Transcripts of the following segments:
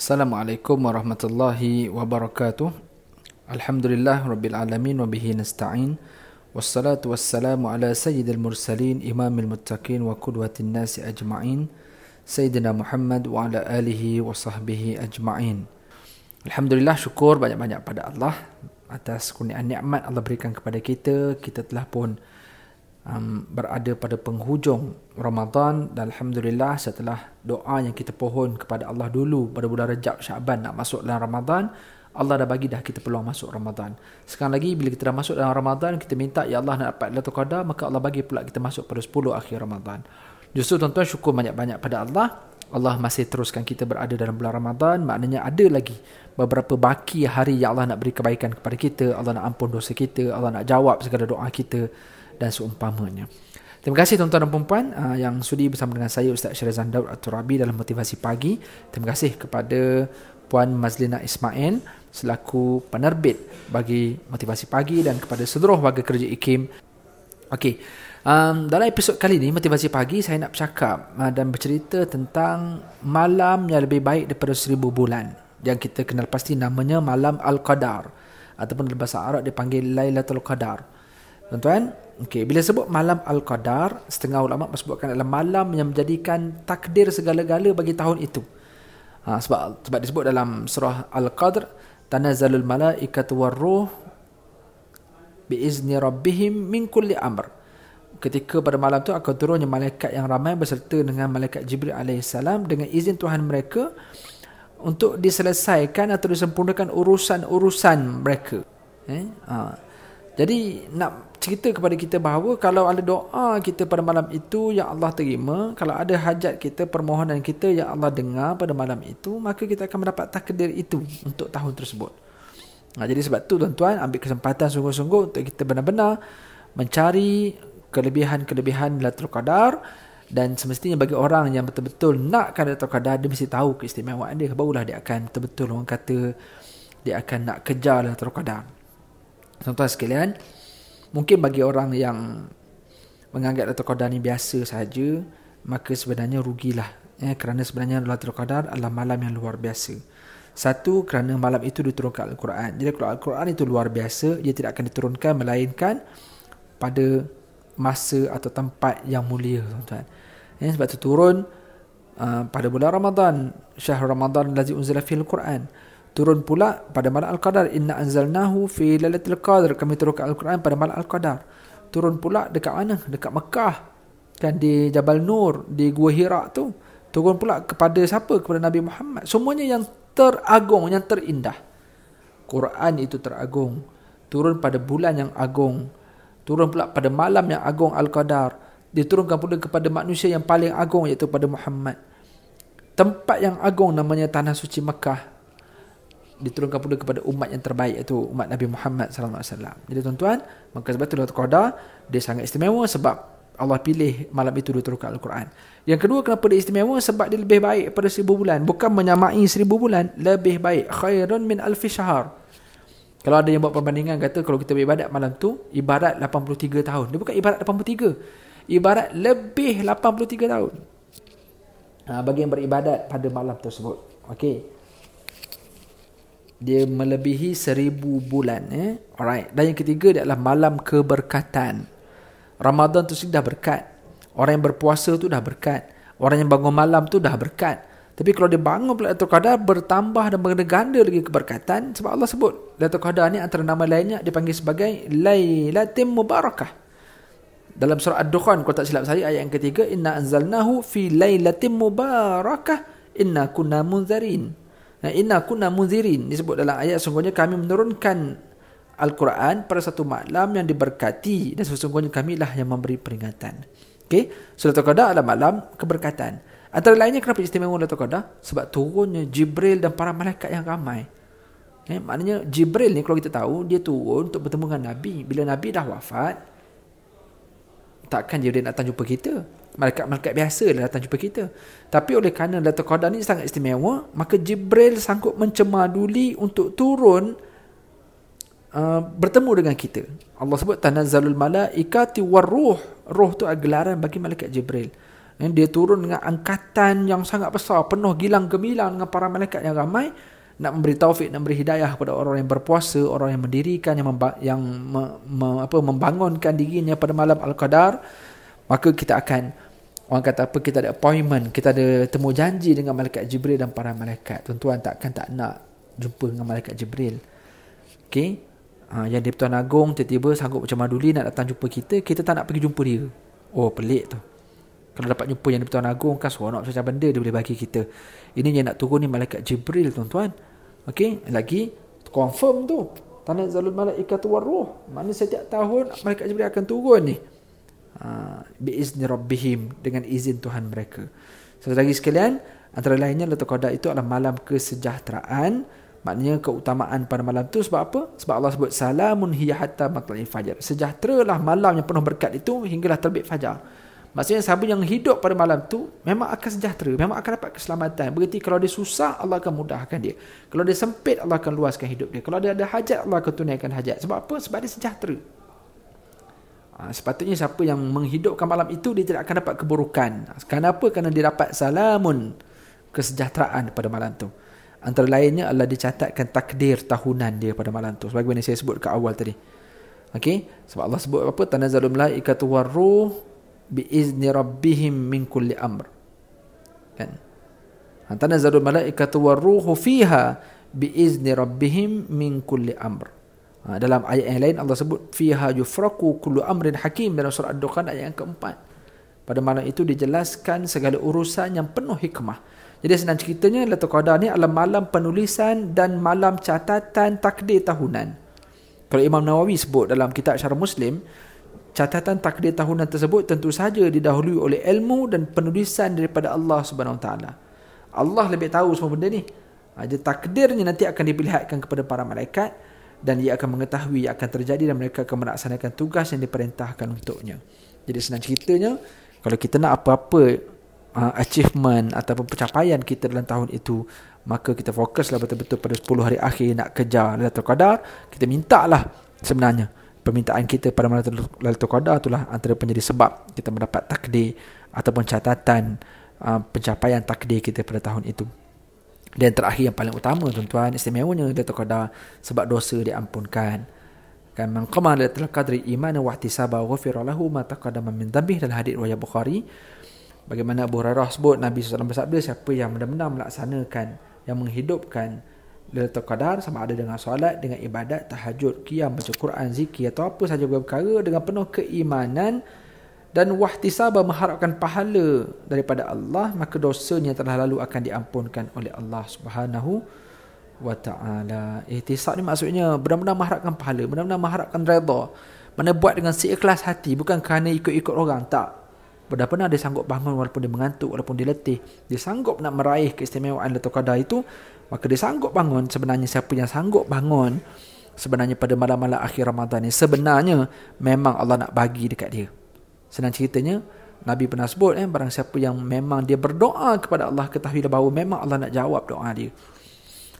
Assalamualaikum warahmatullahi wabarakatuh. Alhamdulillah rabbil alamin wa bihi nasta'in. Wassalatu wassalamu ala sayyidil mursalin imamil muttaqin wa qudwatin nasi ajma'in. Sayyidina Muhammad wa ala alihi wa sahbihi ajma'in. Alhamdulillah syukur banyak-banyak pada Allah atas kurniaan nikmat Allah berikan kepada kita. Kita telah pun um, berada pada penghujung Ramadan dan Alhamdulillah setelah doa yang kita pohon kepada Allah dulu pada bulan Rejab Syaban nak masuk dalam Ramadan Allah dah bagi dah kita peluang masuk Ramadan. Sekarang lagi bila kita dah masuk dalam Ramadan kita minta ya Allah nak dapat Lailatul Qadar maka Allah bagi pula kita masuk pada 10 akhir Ramadan. Justru tuan-tuan syukur banyak-banyak pada Allah. Allah masih teruskan kita berada dalam bulan Ramadan maknanya ada lagi beberapa baki hari yang Allah nak beri kebaikan kepada kita, Allah nak ampun dosa kita, Allah nak jawab segala doa kita dan seumpamanya. Terima kasih tuan-tuan dan puan uh, yang sudi bersama dengan saya Ustaz Syarizan Daud At-Turabi dalam motivasi pagi. Terima kasih kepada Puan Mazlina Ismail selaku penerbit bagi motivasi pagi dan kepada seluruh warga kerja IKIM. Okey. Um, dalam episod kali ini motivasi pagi saya nak bercakap uh, dan bercerita tentang malam yang lebih baik daripada seribu bulan yang kita kenal pasti namanya malam Al-Qadar ataupun dalam bahasa Arab dipanggil Lailatul Qadar. Tuan-tuan, Okay, bila sebut malam Al-Qadar, setengah ulama menyebutkan adalah malam yang menjadikan takdir segala-gala bagi tahun itu. Ha, sebab sebab disebut dalam surah Al-Qadr, tanazzalul malaikatu warruh biizni rabbihim min kulli amr. Ketika pada malam itu akan turunnya malaikat yang ramai berserta dengan malaikat Jibril alaihissalam dengan izin Tuhan mereka untuk diselesaikan atau disempurnakan urusan-urusan mereka. Eh? Ha. Jadi nak cerita kepada kita bahawa kalau ada doa kita pada malam itu yang Allah terima, kalau ada hajat kita, permohonan kita yang Allah dengar pada malam itu, maka kita akan mendapat takdir itu untuk tahun tersebut. Nah, jadi sebab tu tuan-tuan ambil kesempatan sungguh-sungguh untuk kita benar-benar mencari kelebihan-kelebihan Lailatul Qadar dan semestinya bagi orang yang betul-betul nakkan Lailatul Qadar dia mesti tahu keistimewaan dia barulah dia akan betul-betul orang kata dia akan nak kejar Lailatul Qadar. Tuan-tuan sekalian, Mungkin bagi orang yang menganggap Lailatul Qadar ni biasa saja, maka sebenarnya rugilah. Ya, kerana sebenarnya Lailatul Qadar adalah malam yang luar biasa. Satu, kerana malam itu diturunkan Al-Quran. Jadi kalau Al-Quran itu luar biasa, ia tidak akan diturunkan melainkan pada masa atau tempat yang mulia. Tuan-tuan. Ya, sebab itu turun uh, pada bulan Ramadan. Syahr Ramadan lazi unzila fil Quran turun pula pada malam al-qadar inna anzalnahu fi lailatul qadar. Kami turunkan al-Quran pada malam al-qadar. Turun pula dekat mana? Dekat Mekah. Kan di Jabal Nur di Gua Hira tu. Turun pula kepada siapa? Kepada Nabi Muhammad. Semuanya yang teragung yang terindah. Quran itu teragung. Turun pada bulan yang agung. Turun pula pada malam yang agung al-qadar. Diturunkan pula kepada manusia yang paling agung iaitu pada Muhammad. Tempat yang agung namanya tanah suci Mekah diturunkan pula kepada umat yang terbaik iaitu umat Nabi Muhammad sallallahu alaihi wasallam. Jadi tuan-tuan, maka sebab itu Qadar dia sangat istimewa sebab Allah pilih malam itu diturunkan Al-Quran. Yang kedua kenapa dia istimewa sebab dia lebih baik pada seribu bulan, bukan menyamai seribu bulan, lebih baik khairun min alfi syahr. Kalau ada yang buat perbandingan kata kalau kita beribadat malam tu ibarat 83 tahun. Dia bukan ibarat 83. Ibarat lebih 83 tahun. Ha, bagi yang beribadat pada malam tersebut. Okey dia melebihi seribu bulan eh? alright. Dan yang ketiga dia adalah malam keberkatan. Ramadan tu sudah berkat. Orang yang berpuasa tu dah berkat. Orang yang bangun malam tu dah berkat. Tapi kalau dia bangun pula Lailatul Qadar bertambah dan berganda lagi keberkatan sebab Allah sebut Lailatul Qadar ni antara nama lainnya dipanggil sebagai Lailatul Mubarakah. Dalam surah Ad-Dukhan kalau tak silap saya ayat yang ketiga inna anzalnahu fi lailatin mubarakah inna kunna munzarin Inna kunna munzirin disebut dalam ayat sungguhnya kami menurunkan Al-Quran pada satu malam yang diberkati dan sesungguhnya kamilah yang memberi peringatan. Okey, Suratul Qadar adalah malam keberkatan. Antara lainnya kenapa istimewa Suratul Qadar? Sebab turunnya Jibril dan para malaikat yang ramai. Okay, maknanya Jibril ni kalau kita tahu dia turun untuk bertemu dengan Nabi. Bila Nabi dah wafat, takkan Jibril datang jumpa kita. Malaikat-malaikat biasa dah datang jumpa kita. Tapi oleh kerana Datuk Qadar ni sangat istimewa, maka Jibril sanggup mencemaduli untuk turun uh, bertemu dengan kita. Allah sebut tanazzalul malaikati waruh. Ruh tu gelaran bagi malaikat Jibril. Dia turun dengan angkatan yang sangat besar, penuh gilang gemilang dengan para malaikat yang ramai nak memberi taufik, nak memberi hidayah kepada orang yang berpuasa, orang yang mendirikan, yang, memba- yang me- me- apa, membangunkan dirinya pada malam Al-Qadar, maka kita akan, orang kata apa, kita ada appointment, kita ada temu janji dengan malaikat Jibril dan para malaikat. Tuan-tuan takkan tak nak jumpa dengan malaikat Jibril. Okay? Ha, yang di Tuan Agong tiba-tiba sanggup macam Maduli nak datang jumpa kita, kita tak nak pergi jumpa dia. Oh, pelik tu. Kalau dapat jumpa yang di Tuan Agong kan seronok macam benda dia boleh bagi kita. Ini yang nak turun ni malaikat Jibril tuan-tuan. Okey, lagi confirm tu. Tanah zalul malaikat waruh. Mana setiap tahun malaikat Jibril akan turun ni. Ha, biizni rabbihim dengan izin Tuhan mereka. Satu lagi sekalian, antara lainnya Lailatul Qadar itu adalah malam kesejahteraan. Maknanya keutamaan pada malam tu sebab apa? Sebab Allah sebut salamun hiya hatta matla'il fajar. Sejahteralah malam yang penuh berkat itu hinggalah terbit fajar. Maksudnya siapa yang hidup pada malam tu memang akan sejahtera, memang akan dapat keselamatan. Berarti kalau dia susah Allah akan mudahkan dia. Kalau dia sempit Allah akan luaskan hidup dia. Kalau dia ada hajat Allah akan tunaikan hajat. Sebab apa? Sebab dia sejahtera. Ha, sepatutnya siapa yang menghidupkan malam itu dia tidak akan dapat keburukan. Kenapa? Kerana dia dapat salamun kesejahteraan pada malam tu. Antara lainnya Allah dicatatkan takdir tahunan dia pada malam tu. Sebagaimana saya sebut ke awal tadi. Okey, sebab Allah sebut apa? Tanazzalul malaikatu warruh biizni rabbihim min kulli amr kan tanazzalu malaikatu waruhu fiha biizni rabbihim min kulli amr ha, dalam ayat yang lain Allah sebut fiha yufraku kullu amrin hakim dalam surah ad-dukhan ayat yang keempat pada malam itu dijelaskan segala urusan yang penuh hikmah jadi senang ceritanya Lailatul Qadar ni adalah malam penulisan dan malam catatan takdir tahunan. Kalau Imam Nawawi sebut dalam kitab Syarah Muslim, catatan takdir tahunan tersebut tentu saja didahului oleh ilmu dan penulisan daripada Allah Subhanahu Taala. Allah lebih tahu semua benda ni. Ha, takdirnya nanti akan diperlihatkan kepada para malaikat dan ia akan mengetahui akan terjadi dan mereka akan melaksanakan tugas yang diperintahkan untuknya. Jadi senang ceritanya, kalau kita nak apa-apa uh, achievement ataupun pencapaian kita dalam tahun itu, maka kita fokuslah betul-betul pada 10 hari akhir nak kejar Lailatul Qadar, kita mintalah sebenarnya permintaan kita pada malam Lailatul Qadar itulah antara penjadi sebab kita mendapat takdir ataupun catatan uh, pencapaian takdir kita pada tahun itu. Dan terakhir yang paling utama tuan-tuan istimewanya Lailatul Qadar sebab dosa diampunkan. Kan man qama Lailatul Qadri imanan wa ihtisaba ghufira lahu ma taqaddama min dhanbihi dalam hadis riwayat Bukhari. Bagaimana Abu Hurairah sebut Nabi SAW bersabda siapa yang benar-benar melaksanakan yang menghidupkan Lailatul Qadar sama ada dengan solat, dengan ibadat, tahajud, qiyam, baca Quran, zikir atau apa sahaja perkara dengan penuh keimanan dan wahtisaba mengharapkan pahala daripada Allah maka dosanya telah lalu akan diampunkan oleh Allah Subhanahu wa taala. Ihtisab ni maksudnya benar-benar mengharapkan pahala, benar-benar mengharapkan redha. Mana buat dengan seikhlas hati bukan kerana ikut-ikut orang, tak. Benar-benar dia sanggup bangun walaupun dia mengantuk, walaupun dia letih. Dia sanggup nak meraih keistimewaan Lailatul Qadar itu Maka dia sanggup bangun sebenarnya siapa yang sanggup bangun sebenarnya pada malam-malam akhir Ramadan ni sebenarnya memang Allah nak bagi dekat dia. Senang ceritanya Nabi pernah sebut eh barang siapa yang memang dia berdoa kepada Allah ketahuilah bahawa memang Allah nak jawab doa dia.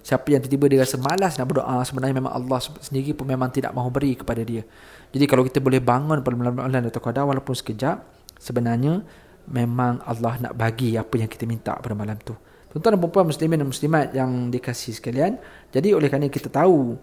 Siapa yang tiba-tiba dia rasa malas nak berdoa sebenarnya memang Allah sendiri pun memang tidak mahu beri kepada dia. Jadi kalau kita boleh bangun pada malam-malam atau qada walaupun sekejap sebenarnya memang Allah nak bagi apa yang kita minta pada malam tu. Tuan-tuan dan puan muslimin dan muslimat yang dikasih sekalian. Jadi oleh kerana kita tahu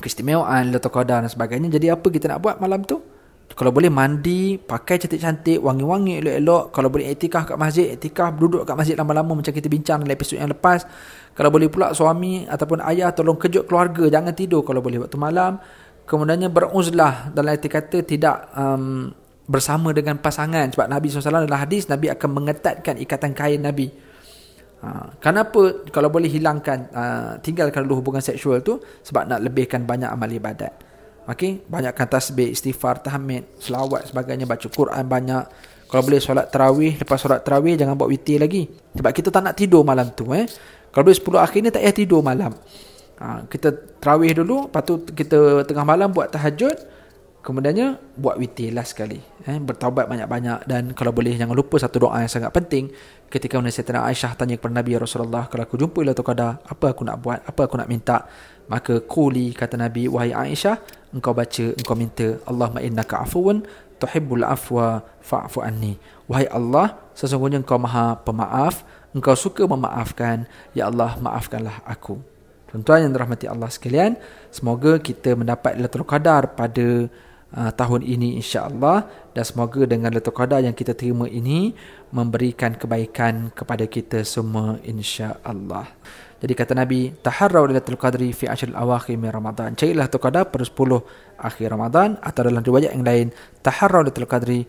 keistimewaan Lailatul Qadar dan sebagainya, jadi apa kita nak buat malam tu? Kalau boleh mandi, pakai cantik-cantik, wangi-wangi elok-elok. Kalau boleh etikah kat masjid, etikah duduk kat masjid lama-lama macam kita bincang dalam episod yang lepas. Kalau boleh pula suami ataupun ayah tolong kejut keluarga, jangan tidur kalau boleh waktu malam. Kemudiannya beruzlah dalam erti kata tidak um, bersama dengan pasangan. Sebab Nabi SAW dalam hadis, Nabi akan mengetatkan ikatan kain Nabi. Ha, kenapa kalau boleh hilangkan uh, tinggalkan dulu hubungan seksual tu sebab nak lebihkan banyak amal ibadat. Okey, banyakkan tasbih, istighfar, tahmid, selawat sebagainya, baca Quran banyak. Kalau boleh solat tarawih, lepas solat tarawih jangan buat witir lagi. Sebab kita tak nak tidur malam tu eh. Kalau boleh 10 akhir ni tak payah tidur malam. Ha, kita tarawih dulu, lepas tu kita tengah malam buat tahajud. Kemudiannya buat witir lah sekali. Eh, bertaubat banyak-banyak dan kalau boleh jangan lupa satu doa yang sangat penting ketika Nabi Sayyidina Aisyah tanya kepada Nabi ya Rasulullah kalau aku jumpa Lailatul Qadar apa aku nak buat apa aku nak minta maka quli kata Nabi wahai Aisyah engkau baca engkau minta Allahumma innaka afuwun tuhibbul afwa fa'fu anni Wahai Allah, sesungguhnya engkau maha pemaaf, engkau suka memaafkan. Ya Allah, maafkanlah aku. Tuan-tuan yang dirahmati Allah sekalian, semoga kita mendapat Lailatul Qadar pada uh, tahun ini insya-Allah dan semoga dengan Lailatul Qadar yang kita terima ini memberikan kebaikan kepada kita semua insya-Allah. Jadi kata Nabi, taharrau Lailatul Qadri fi ashril awakhir min Ramadan. Carilah Lailatul Qadar pada 10 akhir Ramadan atau dalam riwayat yang lain, taharrau Lailatul Qadri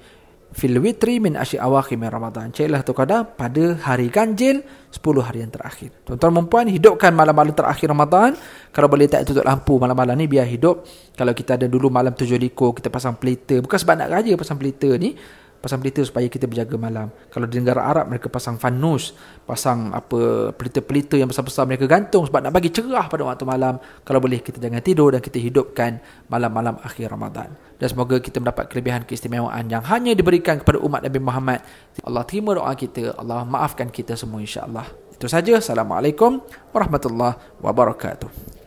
fil witri min ashi awakhir Ramadan. Cailah tu kada pada hari ganjil 10 hari yang terakhir. Tuan-tuan dan puan hidupkan malam-malam terakhir Ramadan. Kalau boleh tak tutup lampu malam-malam ni biar hidup. Kalau kita ada dulu malam tujuh liko kita pasang pelita. Bukan sebab nak raja pasang pelita ni pasang pelita supaya kita berjaga malam. Kalau di negara Arab mereka pasang fanus, pasang apa pelita-pelita yang besar-besar mereka gantung sebab nak bagi cerah pada waktu malam. Kalau boleh kita jangan tidur dan kita hidupkan malam-malam akhir Ramadan. Dan semoga kita mendapat kelebihan keistimewaan yang hanya diberikan kepada umat Nabi Muhammad. Allah terima doa kita, Allah maafkan kita semua insya-Allah. Itu saja. Assalamualaikum warahmatullahi wabarakatuh.